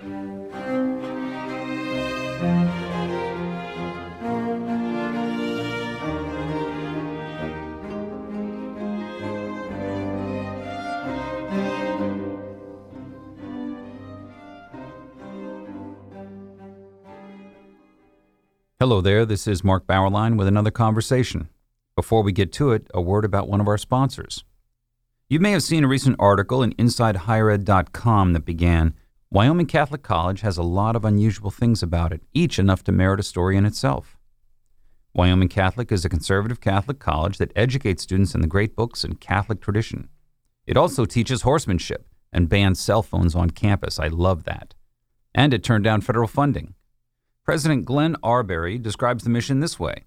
Hello there, this is Mark Bauerlein with another conversation. Before we get to it, a word about one of our sponsors. You may have seen a recent article in InsideHigherEd.com that began Wyoming Catholic College has a lot of unusual things about it, each enough to merit a story in itself. Wyoming Catholic is a conservative Catholic college that educates students in the great books and Catholic tradition. It also teaches horsemanship and bans cell phones on campus. I love that. And it turned down federal funding. President Glenn Arbery describes the mission this way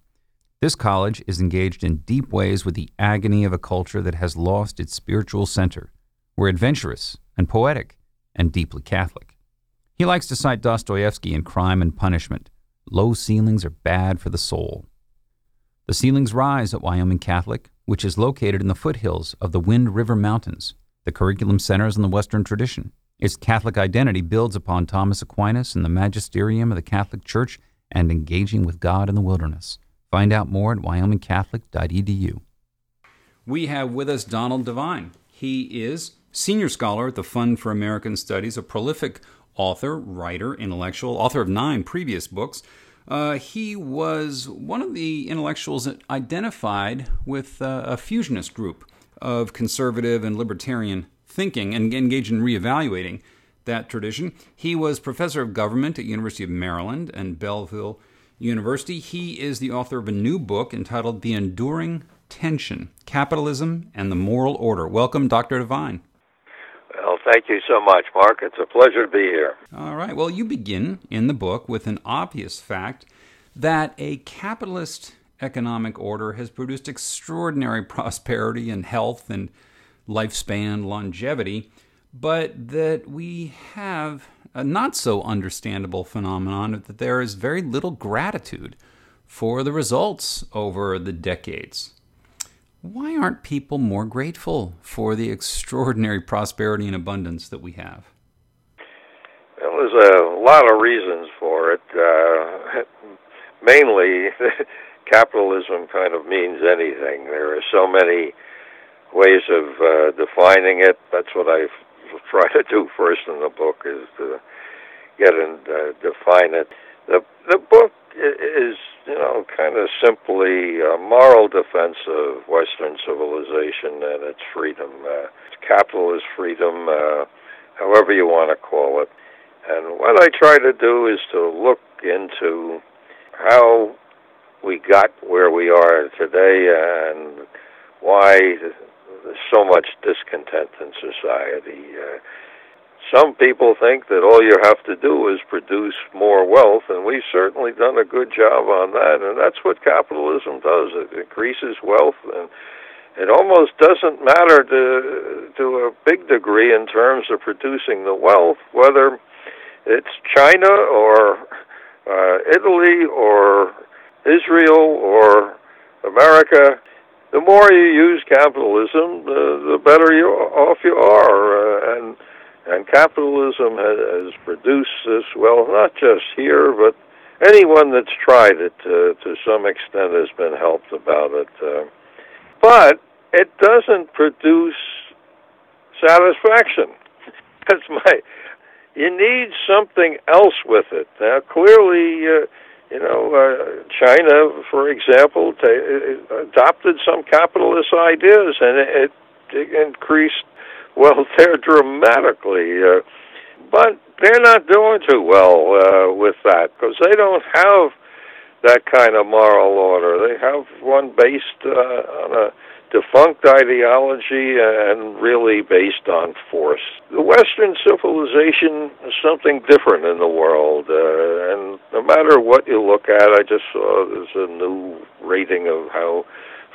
This college is engaged in deep ways with the agony of a culture that has lost its spiritual center. We're adventurous and poetic and deeply Catholic. He likes to cite Dostoevsky in Crime and Punishment. Low ceilings are bad for the soul. The ceilings rise at Wyoming Catholic, which is located in the foothills of the Wind River Mountains. The curriculum centers on the Western tradition. Its Catholic identity builds upon Thomas Aquinas and the magisterium of the Catholic Church and engaging with God in the wilderness. Find out more at wyomingcatholic.edu. We have with us Donald Devine. He is senior scholar at the Fund for American Studies, a prolific author, writer, intellectual, author of nine previous books. Uh, he was one of the intellectuals that identified with uh, a fusionist group of conservative and libertarian thinking and engaged in reevaluating that tradition. He was professor of government at University of Maryland and Bellevue University. He is the author of a new book entitled The Enduring Tension Capitalism and the Moral Order. Welcome, Dr. Devine. Thank you so much, Mark. It's a pleasure to be here. All right. Well, you begin in the book with an obvious fact that a capitalist economic order has produced extraordinary prosperity and health and lifespan, longevity, but that we have a not so understandable phenomenon that there is very little gratitude for the results over the decades. Why aren't people more grateful for the extraordinary prosperity and abundance that we have? Well, there's a lot of reasons for it. Uh, mainly, capitalism kind of means anything. There are so many ways of uh, defining it. That's what I try to do first in the book is to get and uh, define it. The the book is you know kind of simply a moral defense of Western civilization and its freedom, uh, capitalist freedom, uh, however you want to call it. And what I try to do is to look into how we got where we are today and why there's so much discontent in society. Uh, some people think that all you have to do is produce more wealth, and we've certainly done a good job on that. And that's what capitalism does. It increases wealth, and it almost doesn't matter to to a big degree in terms of producing the wealth, whether it's China or uh, Italy or Israel or America the more you use capitalism, the, the better you off you are, uh, and and capitalism has, produced this. Well, not just here, but anyone that's tried it uh, to some extent has been helped about it. Uh, but it doesn't produce satisfaction. That's my. You need something else with it. Now, clearly. Uh, you know, uh, China, for example, t- uh, adopted some capitalist ideas, and it, it increased wealth there dramatically. Uh, but they're not doing too well uh, with that because they don't have that kind of moral order. They have one based uh, on a defunct ideology and really based on force. The Western civilization is something different in the world, uh, and no matter what you look at, I just saw there's a new rating of how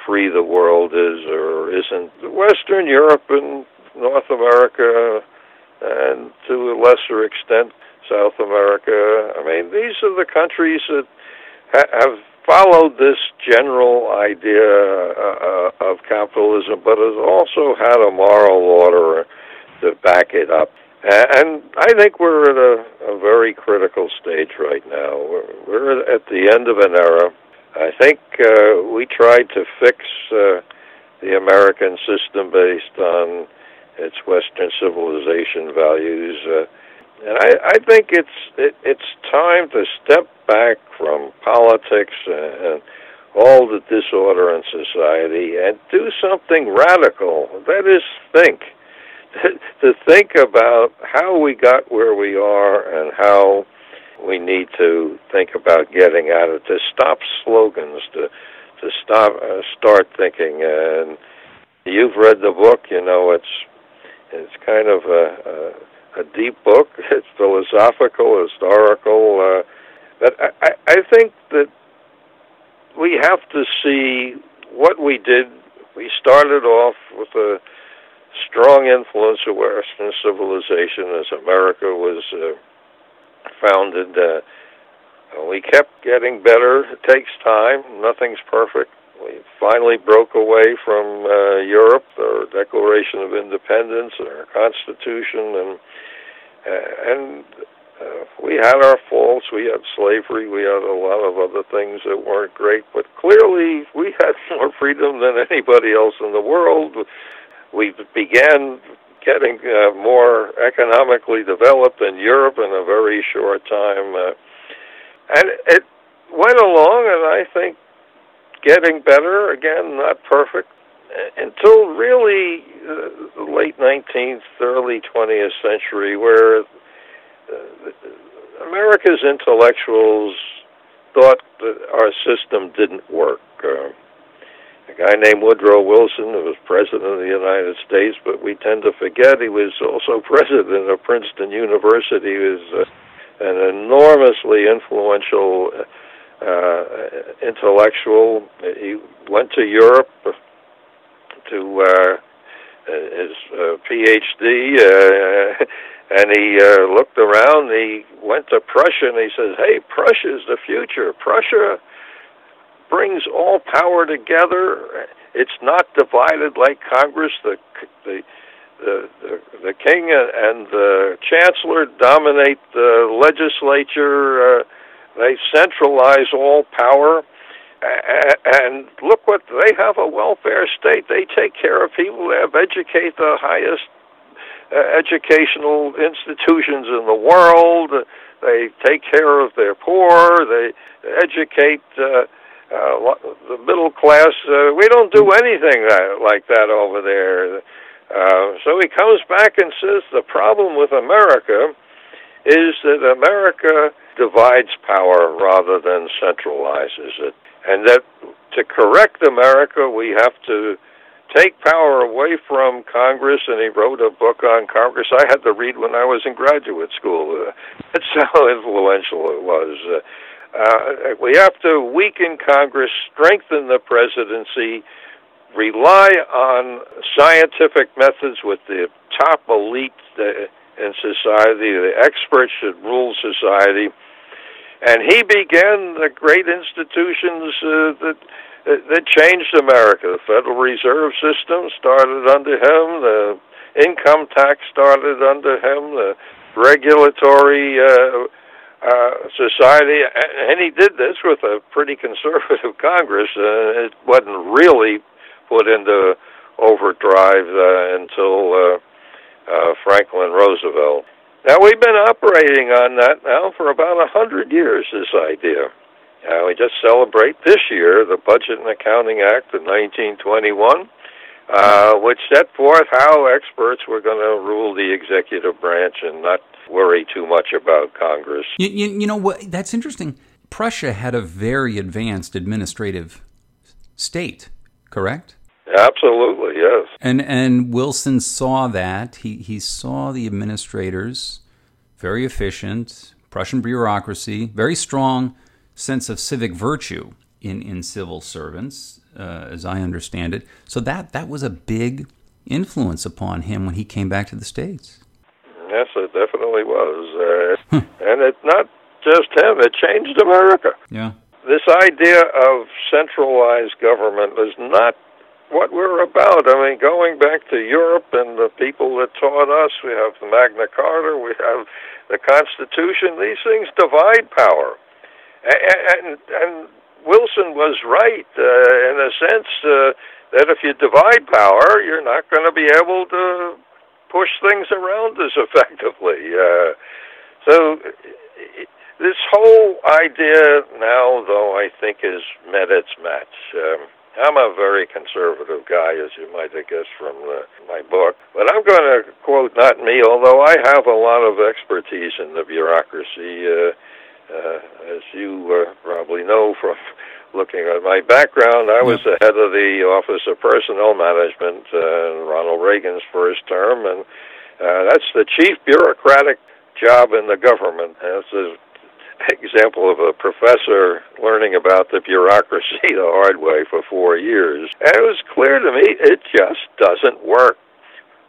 free the world is or isn't. Western Europe and North America, and to a lesser extent, South America. I mean, these are the countries that ha- have followed this general idea uh, uh, of capitalism, but has also had a moral order to back it up. And I think we're at a, a very critical stage right now. We're, we're at the end of an era. I think uh, we tried to fix uh, the American system based on its Western civilization values. Uh, and I, I think it's it, it's time to step back from politics and, and all the disorder in society and do something radical. That is, think. to think about how we got where we are and how we need to think about getting out of to stop slogans to to stop uh, start thinking and you've read the book you know it's it's kind of a, a, a deep book it's philosophical historical uh, but I, I think that we have to see what we did we started off with a strong influence of Western civilization as America was uh, founded. Uh, we kept getting better. It takes time. Nothing's perfect. We finally broke away from uh, Europe, our Declaration of Independence, and our Constitution, and uh, and uh, we had our faults. We had slavery. We had a lot of other things that weren't great. But clearly, we had more freedom than anybody else in the world. We began getting uh, more economically developed in Europe in a very short time. Uh, and it went along, and I think getting better, again, not perfect, until really uh, late 19th, early 20th century, where uh, America's intellectuals thought that our system didn't work. Uh, a guy named Woodrow Wilson who was president of the United States, but we tend to forget he was also president of Princeton University. He was uh, an enormously influential uh, intellectual. He went to Europe to uh, his uh, PhD, uh, and he uh, looked around. He went to Prussia, and he says, "Hey, Prussia is the future. Prussia." brings all power together. It's not divided like Congress. The the the, the, the king and the chancellor dominate the legislature. Uh, they centralize all power. And look what they have a welfare state. They take care of people. They have educate the highest uh, educational institutions in the world. They take care of their poor. They educate uh, uh, the middle class, uh, we don't do anything like that over there. Uh, so he comes back and says the problem with America is that America divides power rather than centralizes it. And that to correct America, we have to take power away from Congress. And he wrote a book on Congress I had to read when I was in graduate school. That's how influential it was. Uh, uh, we have to weaken Congress, strengthen the presidency, rely on scientific methods with the top elite uh, in society. The experts should rule society. And he began the great institutions uh, that that changed America. The Federal Reserve System started under him. The income tax started under him. The regulatory uh, uh, society, and he did this with a pretty conservative Congress. Uh, it wasn't really put into overdrive uh, until uh, uh, Franklin Roosevelt. Now we've been operating on that now for about a hundred years. This idea. Uh, we just celebrate this year the Budget and Accounting Act of 1921 uh, which set forth how experts were going to rule the executive branch and not worry too much about Congress. You, you, you know what? That's interesting. Prussia had a very advanced administrative state, correct? Absolutely, yes. And and Wilson saw that. He he saw the administrators very efficient, Prussian bureaucracy, very strong sense of civic virtue in in civil servants uh, as I understand it. So that that was a big influence upon him when he came back to the states. Yes, it definitely was, uh, and it's not just him; it changed America. Yeah. This idea of centralized government is not what we're about. I mean, going back to Europe and the people that taught us, we have the Magna Carta, we have the Constitution. These things divide power, and and, and Wilson was right uh, in a sense uh, that if you divide power, you're not going to be able to push things around as effectively. Uh, so this whole idea now, though, I think has met its match. Um, I'm a very conservative guy, as you might have guessed from the, my book. But I'm going to quote not me, although I have a lot of expertise in the bureaucracy. Uh, uh, as you uh, probably know from looking at my background, I was the head of the Office of Personnel Management uh, in Ronald Reagan's first term, and uh, that's the chief bureaucratic job in the government. That's a example of a professor learning about the bureaucracy the hard way for four years. And it was clear to me it just doesn't work.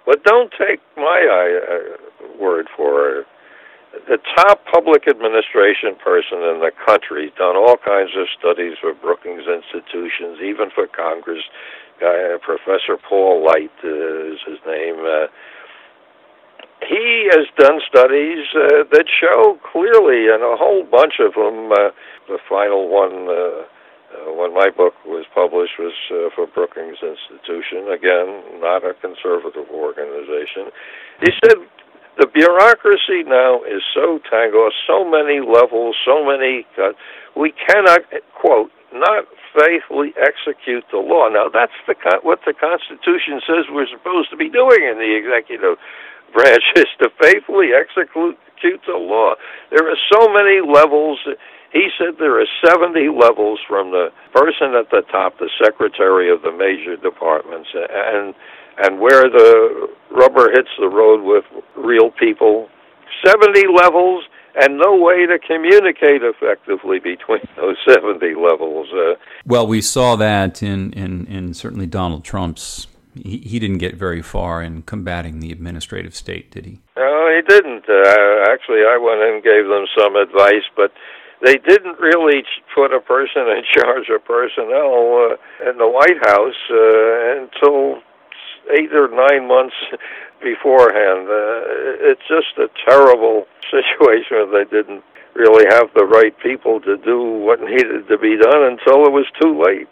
But don't take my uh, word for it. The top public administration person in the country done all kinds of studies for Brookings institutions, even for Congress. Uh, Professor Paul Light uh, is his name. Uh, he has done studies uh, that show clearly, and a whole bunch of them. Uh, the final one, uh, uh, when my book was published, was uh, for Brookings Institution. Again, not a conservative organization. He said the bureaucracy now is so tangled, so many levels, so many. Uh, we cannot quote not faithfully execute the law. Now that's the what the Constitution says we're supposed to be doing in the executive branch is to faithfully execute the law. There are so many levels. He said there are 70 levels from the person at the top, the secretary of the major departments, and and where the rubber hits the road with real people. 70 levels and no way to communicate effectively between those 70 levels. Uh, well, we saw that in, in, in certainly Donald Trump's he, didn't get very far in combating the administrative state, did he? No, he didn't. Uh, actually, I went and gave them some advice, but they didn't really put a person in charge of personnel uh, in the White House uh, until eight or nine months beforehand. Uh, it's just a terrible situation. They didn't really have the right people to do what needed to be done until it was too late.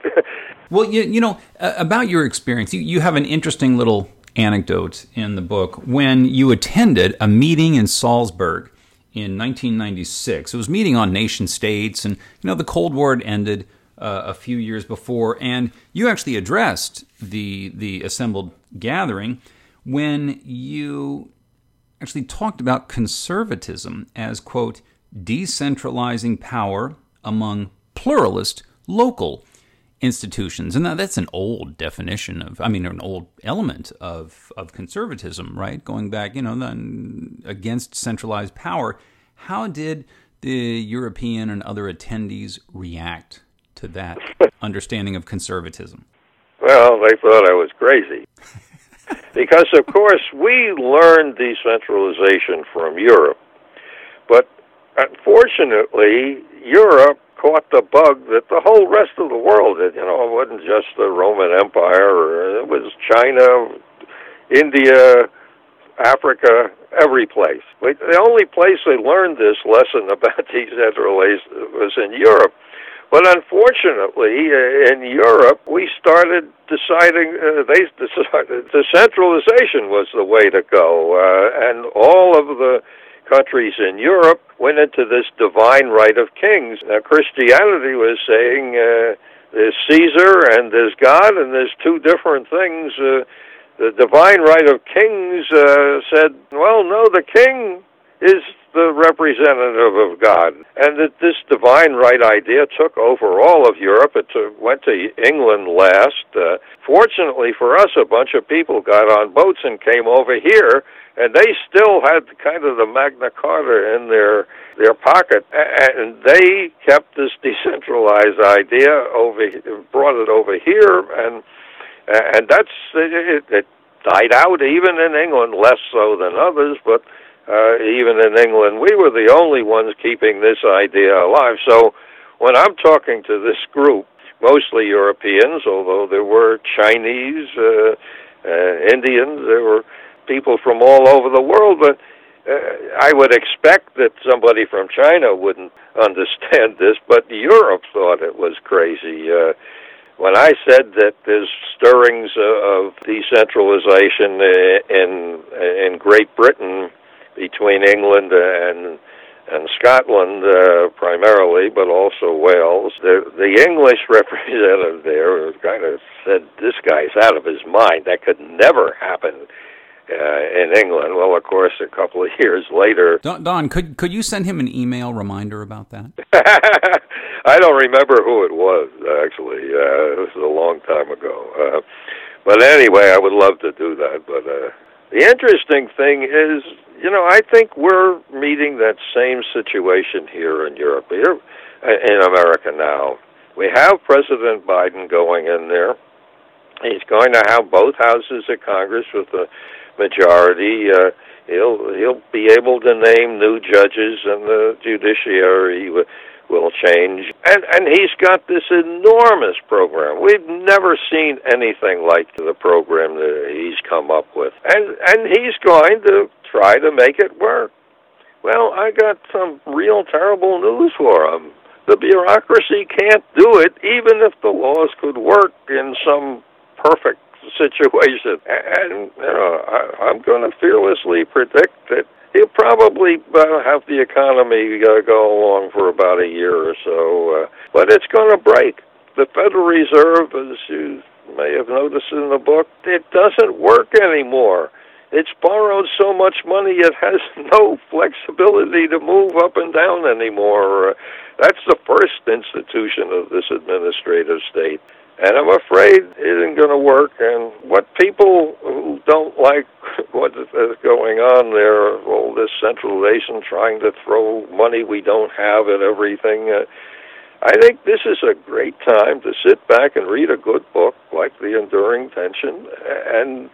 well, you, you know, uh, about your experience, you, you have an interesting little anecdote in the book when you attended a meeting in Salzburg in 1996. It was meeting on nation states, and you know the Cold War had ended uh, a few years before, and you actually addressed the the assembled gathering when you actually talked about conservatism as quote decentralizing power among pluralist local institutions. And that's an old definition of, I mean, an old element of, of conservatism, right? Going back, you know, then against centralized power. How did the European and other attendees react to that understanding of conservatism? Well, they thought I was crazy. because, of course, we learned decentralization from Europe. Unfortunately, Europe caught the bug that the whole rest of the world did. You know, it wasn't just the Roman Empire, it was China, India, Africa, every place. The only place they learned this lesson about decentralization was in Europe. But unfortunately, uh, in Europe, we started deciding uh, they decided decentralization was the way to go, uh, and all of the countries in Europe went into this divine right of kings. Now, Christianity was saying uh, there's Caesar and there's God, and there's two different things. Uh, the divine right of kings uh, said, well, no, the king is the representative of God. And that this divine right idea took over all of Europe. It went to England last. Uh, fortunately for us, a bunch of people got on boats and came over here and they still had kind of the Magna Carta in their their pocket, and they kept this decentralized idea over, brought it over here, and and that's it, it died out even in England, less so than others, but uh, even in England, we were the only ones keeping this idea alive. So when I'm talking to this group, mostly Europeans, although there were Chinese, uh, uh, Indians, there were people from all over the world, but uh, I would expect that somebody from China wouldn't understand this, but Europe thought it was crazy. Uh, when I said that there's stirrings of decentralization in in Great Britain between England and and Scotland uh, primarily, but also Wales. The, the English representative there kind of said, "This guy's out of his mind. That could never happen." Uh, in England. Well, of course, a couple of years later. Don, Don, could could you send him an email reminder about that? I don't remember who it was actually. Uh, it was a long time ago. Uh, but anyway, I would love to do that. But uh, the interesting thing is, you know, I think we're meeting that same situation here in Europe, here in America now. We have President Biden going in there. He's going to have both houses of Congress with a majority. Uh, he'll he'll be able to name new judges, and the judiciary w- will change. And and he's got this enormous program. We've never seen anything like the program that he's come up with, and and he's going to try to make it work. Well, I got some real terrible news for him. The bureaucracy can't do it, even if the laws could work in some perfect situation. And, you know, I, I'm going to fearlessly predict that he'll probably uh, have the economy uh, go along for about a year or so, uh, but it's going to break. The Federal Reserve, as you may have noticed in the book, it doesn't work anymore. It's borrowed so much money it has no flexibility to move up and down anymore. Uh, that's the first institution of this administrative state and I'm afraid it isn't going to work. And what people who don't like what is going on there, all this centralization, trying to throw money we don't have at everything. Uh, I think this is a great time to sit back and read a good book like The Enduring Tension and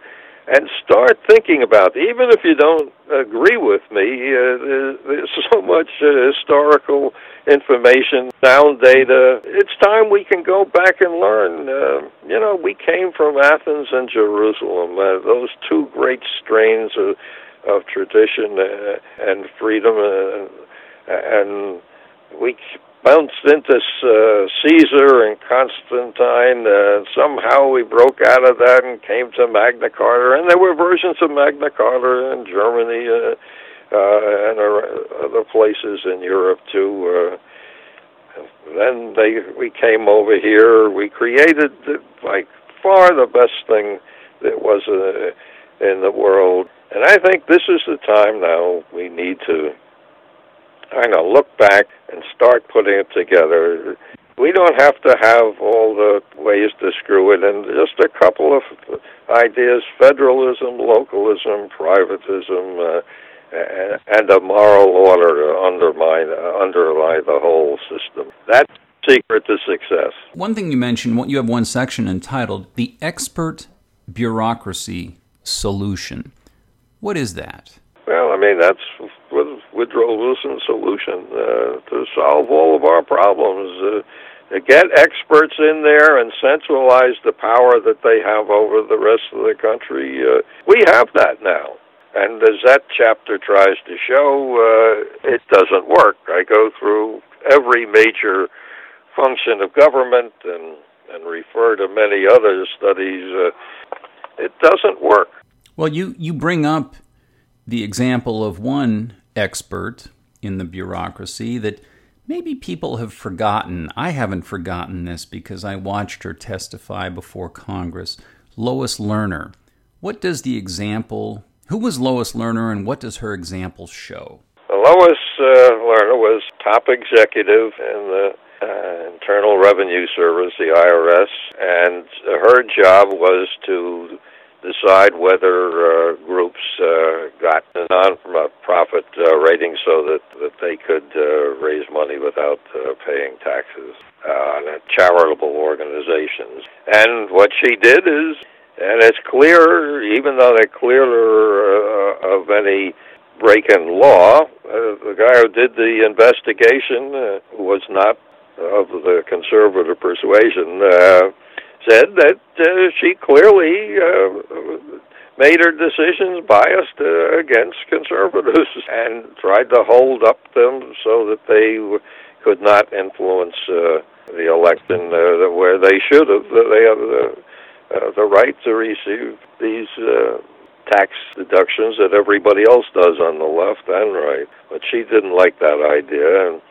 and start thinking about it. even if you don't agree with me uh, there's, so much uh, historical information sound data it's time we can go back and learn uh, you know we came from athens and jerusalem uh, those two great strains of of tradition uh, and freedom uh, and we bounced into uh, Caesar and Constantine. Uh, somehow we broke out of that and came to Magna Carta, and there were versions of Magna Carta in Germany uh, uh, and other places in Europe too. Uh, then they we came over here. We created like far the best thing that was uh, in the world, and I think this is the time now we need to kind of look back and start putting it together. We don't have to have all the ways to screw it in. Just a couple of ideas: federalism, localism, privatism, uh, and a moral order to undermine, uh, underlie the whole system. That's secret to success. One thing you mentioned, you have one section entitled "The Expert Bureaucracy Solution." What is that? Well, I mean that's Woodrow Wilson's solution uh, to solve all of our problems. Uh, get experts in there and centralize the power that they have over the rest of the country. Uh, we have that now. And as that chapter tries to show, uh, it doesn't work. I go through every major function of government and, and refer to many other studies. Uh, it doesn't work. Well, you, you bring up the example of one expert in the bureaucracy that maybe people have forgotten. I haven't forgotten this because I watched her testify before Congress. Lois Lerner. What does the example, who was Lois Lerner and what does her example show? Lois uh, Lerner was top executive in the uh, Internal Revenue Service, the IRS, and her job was to decide whether uh, groups uh, got a non-profit uh, rating so that, that they could uh, raise money without uh, paying taxes on uh, charitable organizations. And what she did is, and it's clear, even though they cleared her uh, of any break in law, uh, the guy who did the investigation uh, was not of the conservative persuasion, uh, said that uh, she clearly uh, made her decisions biased uh, against conservatives and tried to hold up them so that they w- could not influence uh, the election uh, where they should have. They have the, uh, the right to receive these uh, tax deductions that everybody else does on the left and right. But she didn't like that idea. And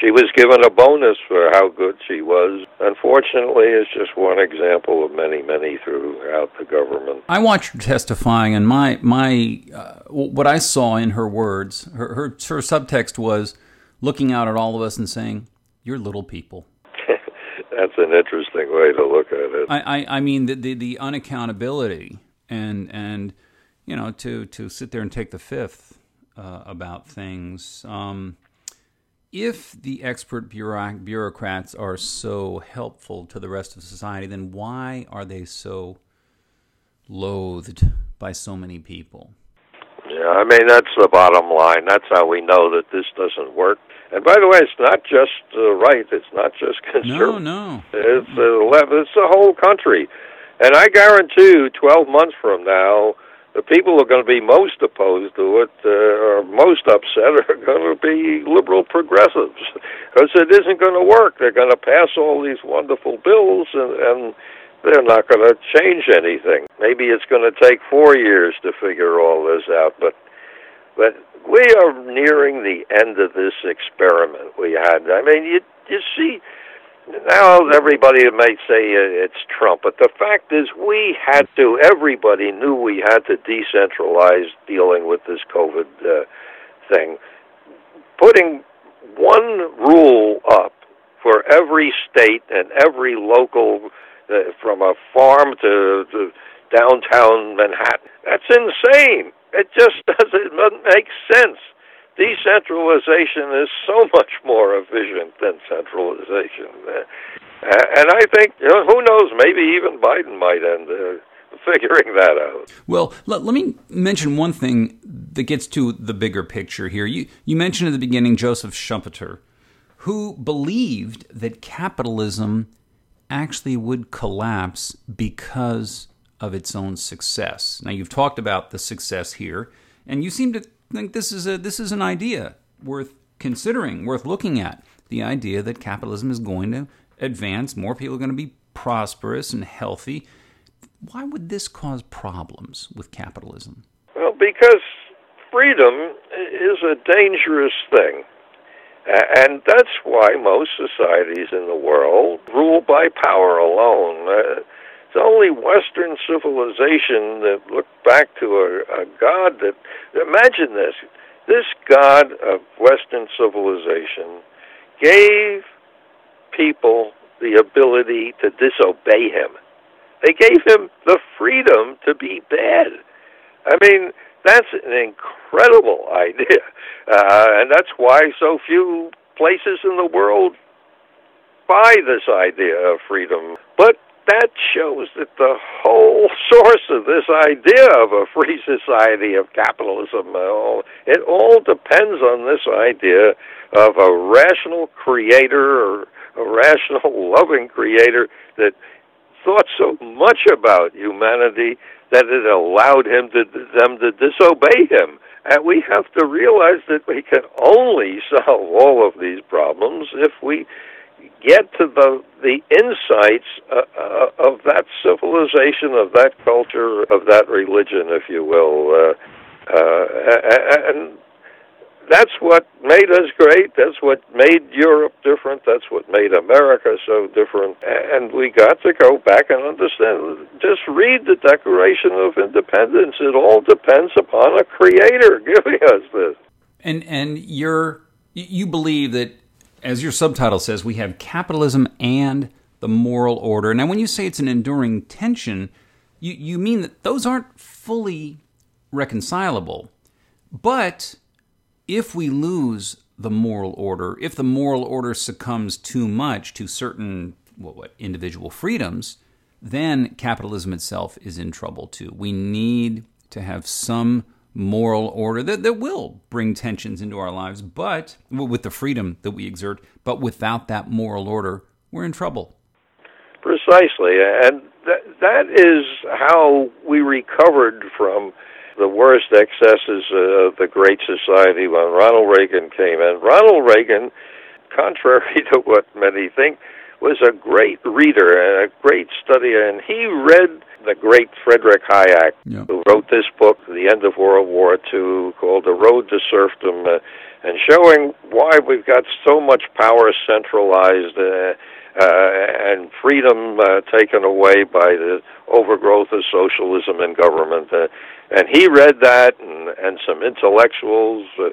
she was given a bonus for how good she was. Unfortunately, it's just one example of many, many throughout the government. I watched her testifying, and my my uh, what I saw in her words, her, her her subtext was looking out at all of us and saying, "You're little people." That's an interesting way to look at it. I I, I mean the, the the unaccountability and and you know to to sit there and take the fifth uh, about things. Um, if the expert bureaucrats are so helpful to the rest of society, then why are they so loathed by so many people? Yeah, I mean that's the bottom line. That's how we know that this doesn't work. And by the way, it's not just the right. It's not just conservative. No, no. It's the left. It's the whole country. And I guarantee you, 12 months from now, the people who are going to be most opposed to it uh, or most upset are going to be liberal progressives because it isn't going to work. They're going to pass all these wonderful bills and, and they're not going to change anything. Maybe it's going to take four years to figure all this out, but but we are nearing the end of this experiment we had. I mean, you you see now everybody may say it's Trump, but the fact is we had to. Everybody knew we had to decentralize dealing with this COVID uh, thing. Putting one rule up for every state and every local, uh, from a farm to, to downtown Manhattan. That's insane. It just doesn't make sense decentralization is so much more efficient than centralization. And I think, you know, who knows, maybe even Biden might end uh, figuring that out. Well, let, let, me mention one thing that gets to the bigger picture here. You, you mentioned at the beginning Joseph Schumpeter, who believed that capitalism actually would collapse because of its own success. Now, you've talked about the success here, and you seem to think this is a this is an idea worth considering, worth looking at. The idea that capitalism is going to advance, more people are going to be prosperous and healthy. Why would this cause problems with capitalism? Well, because freedom is a dangerous thing. And that's why most societies in the world rule by power alone. Uh, it's only Western civilization that looked back to a, a God that. Imagine this. This God of Western civilization gave people the ability to disobey him. They gave him the freedom to be bad. I mean, that's an incredible idea. Uh, and that's why so few places in the world buy this idea of freedom. But that shows that the whole source of this idea of a free society of capitalism, uh, it all depends on this idea of a rational creator or a rational, loving creator that thought so much about humanity that it allowed him to them to disobey him. And we have to realize that we can only solve all of these problems if we get to the the insights uh, uh, of that civilization, of that culture, of that religion, if you will, uh, uh, and that's what made us great. That's what made Europe different. That's what made America so different. And we got to go back and understand. Just read the Declaration of Independence. It all depends upon a creator giving us this. And and you're you believe that as your subtitle says, we have capitalism and the moral order. Now, when you say it's an enduring tension, you, you mean that those aren't fully reconcilable. But if we lose the moral order, if the moral order succumbs too much to certain what, what individual freedoms, then capitalism itself is in trouble too. We need to have some moral order that, that will bring tensions into our lives, but with the freedom that we exert, but without that moral order, we're in trouble. Precisely. And that, that is how we recovered from the worst excesses uh, of the Great Society when Ronald Reagan came in. Ronald Reagan, contrary to what many think, was a great reader and a great studier, and he read the great Frederick Hayek, yeah. who wrote this book, The End of World War II, called The Road to Serfdom, uh, and showing why we've got so much power centralized uh, uh, and freedom uh, taken away by the overgrowth of socialism in government. Uh, and he read that, and, and some intellectuals. Uh,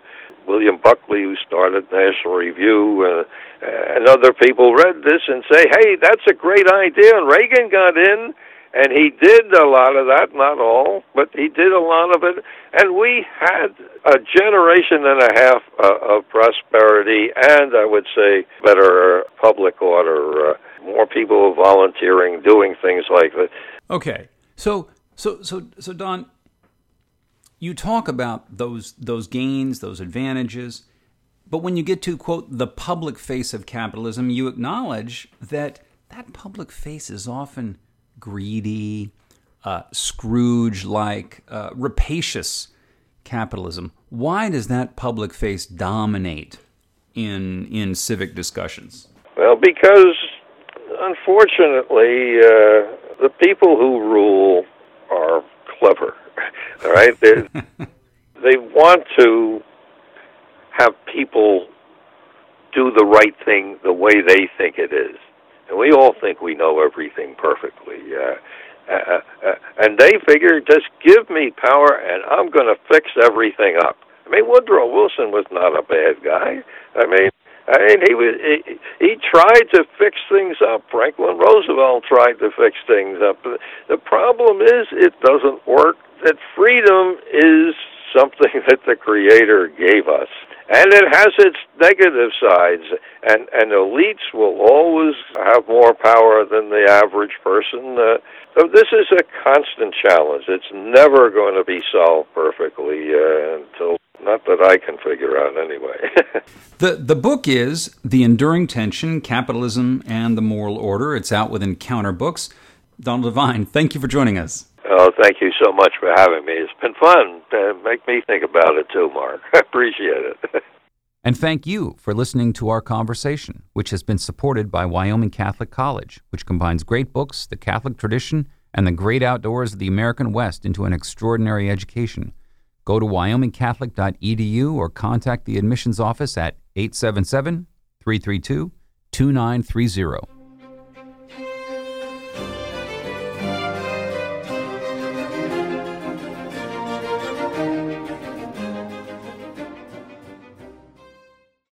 William Buckley, who started National Review, uh, and other people read this and say, "Hey, that's a great idea." And Reagan got in, and he did a lot of that, not all, but he did a lot of it. And we had a generation and a half uh, of prosperity, and I would say better public order, uh, more people volunteering, doing things like that. Okay, so so so so Don, you talk about those those gains, those advantages. But when you get to quote the public face of capitalism, you acknowledge that that public face is often greedy, uh, Scrooge like, uh, rapacious capitalism. Why does that public face dominate in, in civic discussions? Well, because unfortunately, uh, the people who rule are clever. All right? they want to have people do the right thing the way they think it is. And we all think we know everything perfectly. Uh, uh, uh, and they figure, just give me power and I'm going to fix everything up. I mean, Woodrow Wilson was not a bad guy. I mean, I mean, he was he, he tried to fix things up. Franklin Roosevelt tried to fix things up. The problem is, it doesn't work. That freedom is something that the Creator gave us, and it has its negative sides and and elites will always have more power than the average person uh, so this is a constant challenge it's never going to be solved perfectly uh, until not that I can figure out anyway. the the book is The Enduring Tension, Capitalism and the Moral Order. It's out with Encounter Books. Donald Devine, thank you for joining us. Oh, thank you so much for having me. It's been fun. Uh, make me think about it too, Mark. I appreciate it. and thank you for listening to our conversation, which has been supported by Wyoming Catholic College, which combines great books, the Catholic tradition, and the great outdoors of the American West into an extraordinary education. Go to wyomingcatholic.edu or contact the admissions office at 877 332 2930.